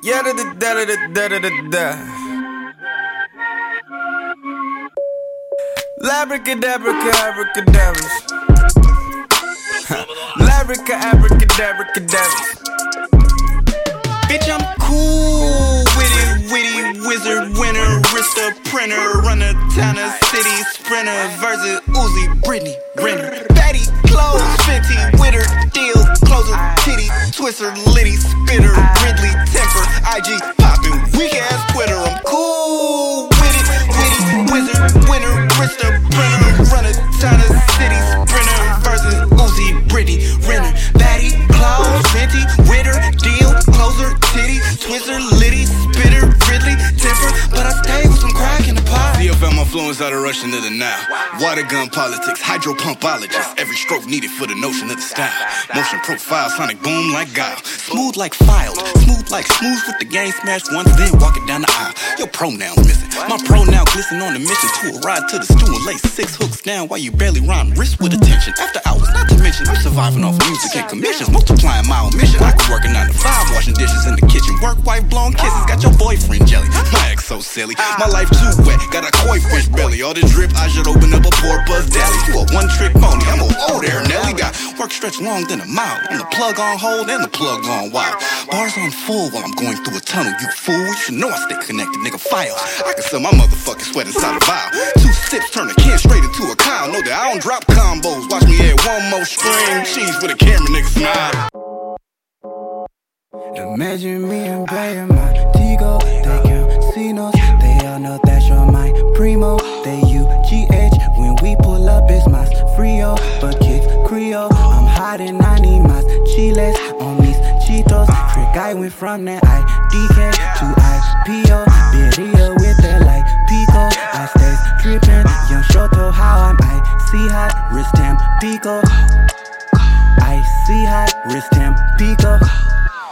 Yeah, da da da da da da da da. Labracadabra, abracadabras. Labrica, abracadabra. Bitch, I'm cool with it, witty wizard winner, Rista printer, runner, towner, city sprinter, versus Uzi, Britney, Renner, Betty, clothes, Fenty, Witter, deal, closer, titty, Twister, Liddy, spitter, Rista printer, runner, towner, city sprinter, versus Uzi, Britney, Renner, Betty, clothes, Fenty, Witter, deal, closer, titty, Twister, Liddy, spitter, Ridley, influence out of Russian to the now. Water gun politics, hydro pumpologist. Every stroke needed for the notion of the style. Motion profile, sonic boom like guile. Smooth like filed, smooth like smooth with the game smash once, then walk it down the aisle. Your pronouns missing. My pronoun glisten on the mission to a ride to the stew and lay six hooks down while you barely rhyme. Wrist with attention. After hours, not to mention, I'm surviving off music and commissions. Multiplying my omission. I could work a nine to five, washing dishes. Work, wife, blowing kisses. Got your boyfriend jelly. My ex so silly. My life too wet. Got a koi fish belly. All the drip, I should open up a poor buzz deli. You a one trick pony. I'm a old there, Nelly. Got work stretched long than a mile. I'm the plug on hold and the plug on wild. Bars on full while I'm going through a tunnel. You fool. You should know I stay connected, nigga. Files. I can sell my motherfucking sweat inside a vial. Two sips turn a can straight into a Kyle. Know that I don't drop combos. Watch me add one more string. Cheese with a camera, nigga. Smile. Imagine me and Bay and my Tigo. They can see casinos. They all know that you're my primo. They UGH. When we pull up, it's my Frio. But kicks Creole. I'm hiding, I need my chiles on these Cheetos. Trick, I went from that IDK to IPO. Video with that like Pico. I stay dripping. Young Shoto, how I'm icy hot. Wrist Pico. Icy hot. Wrist Pico.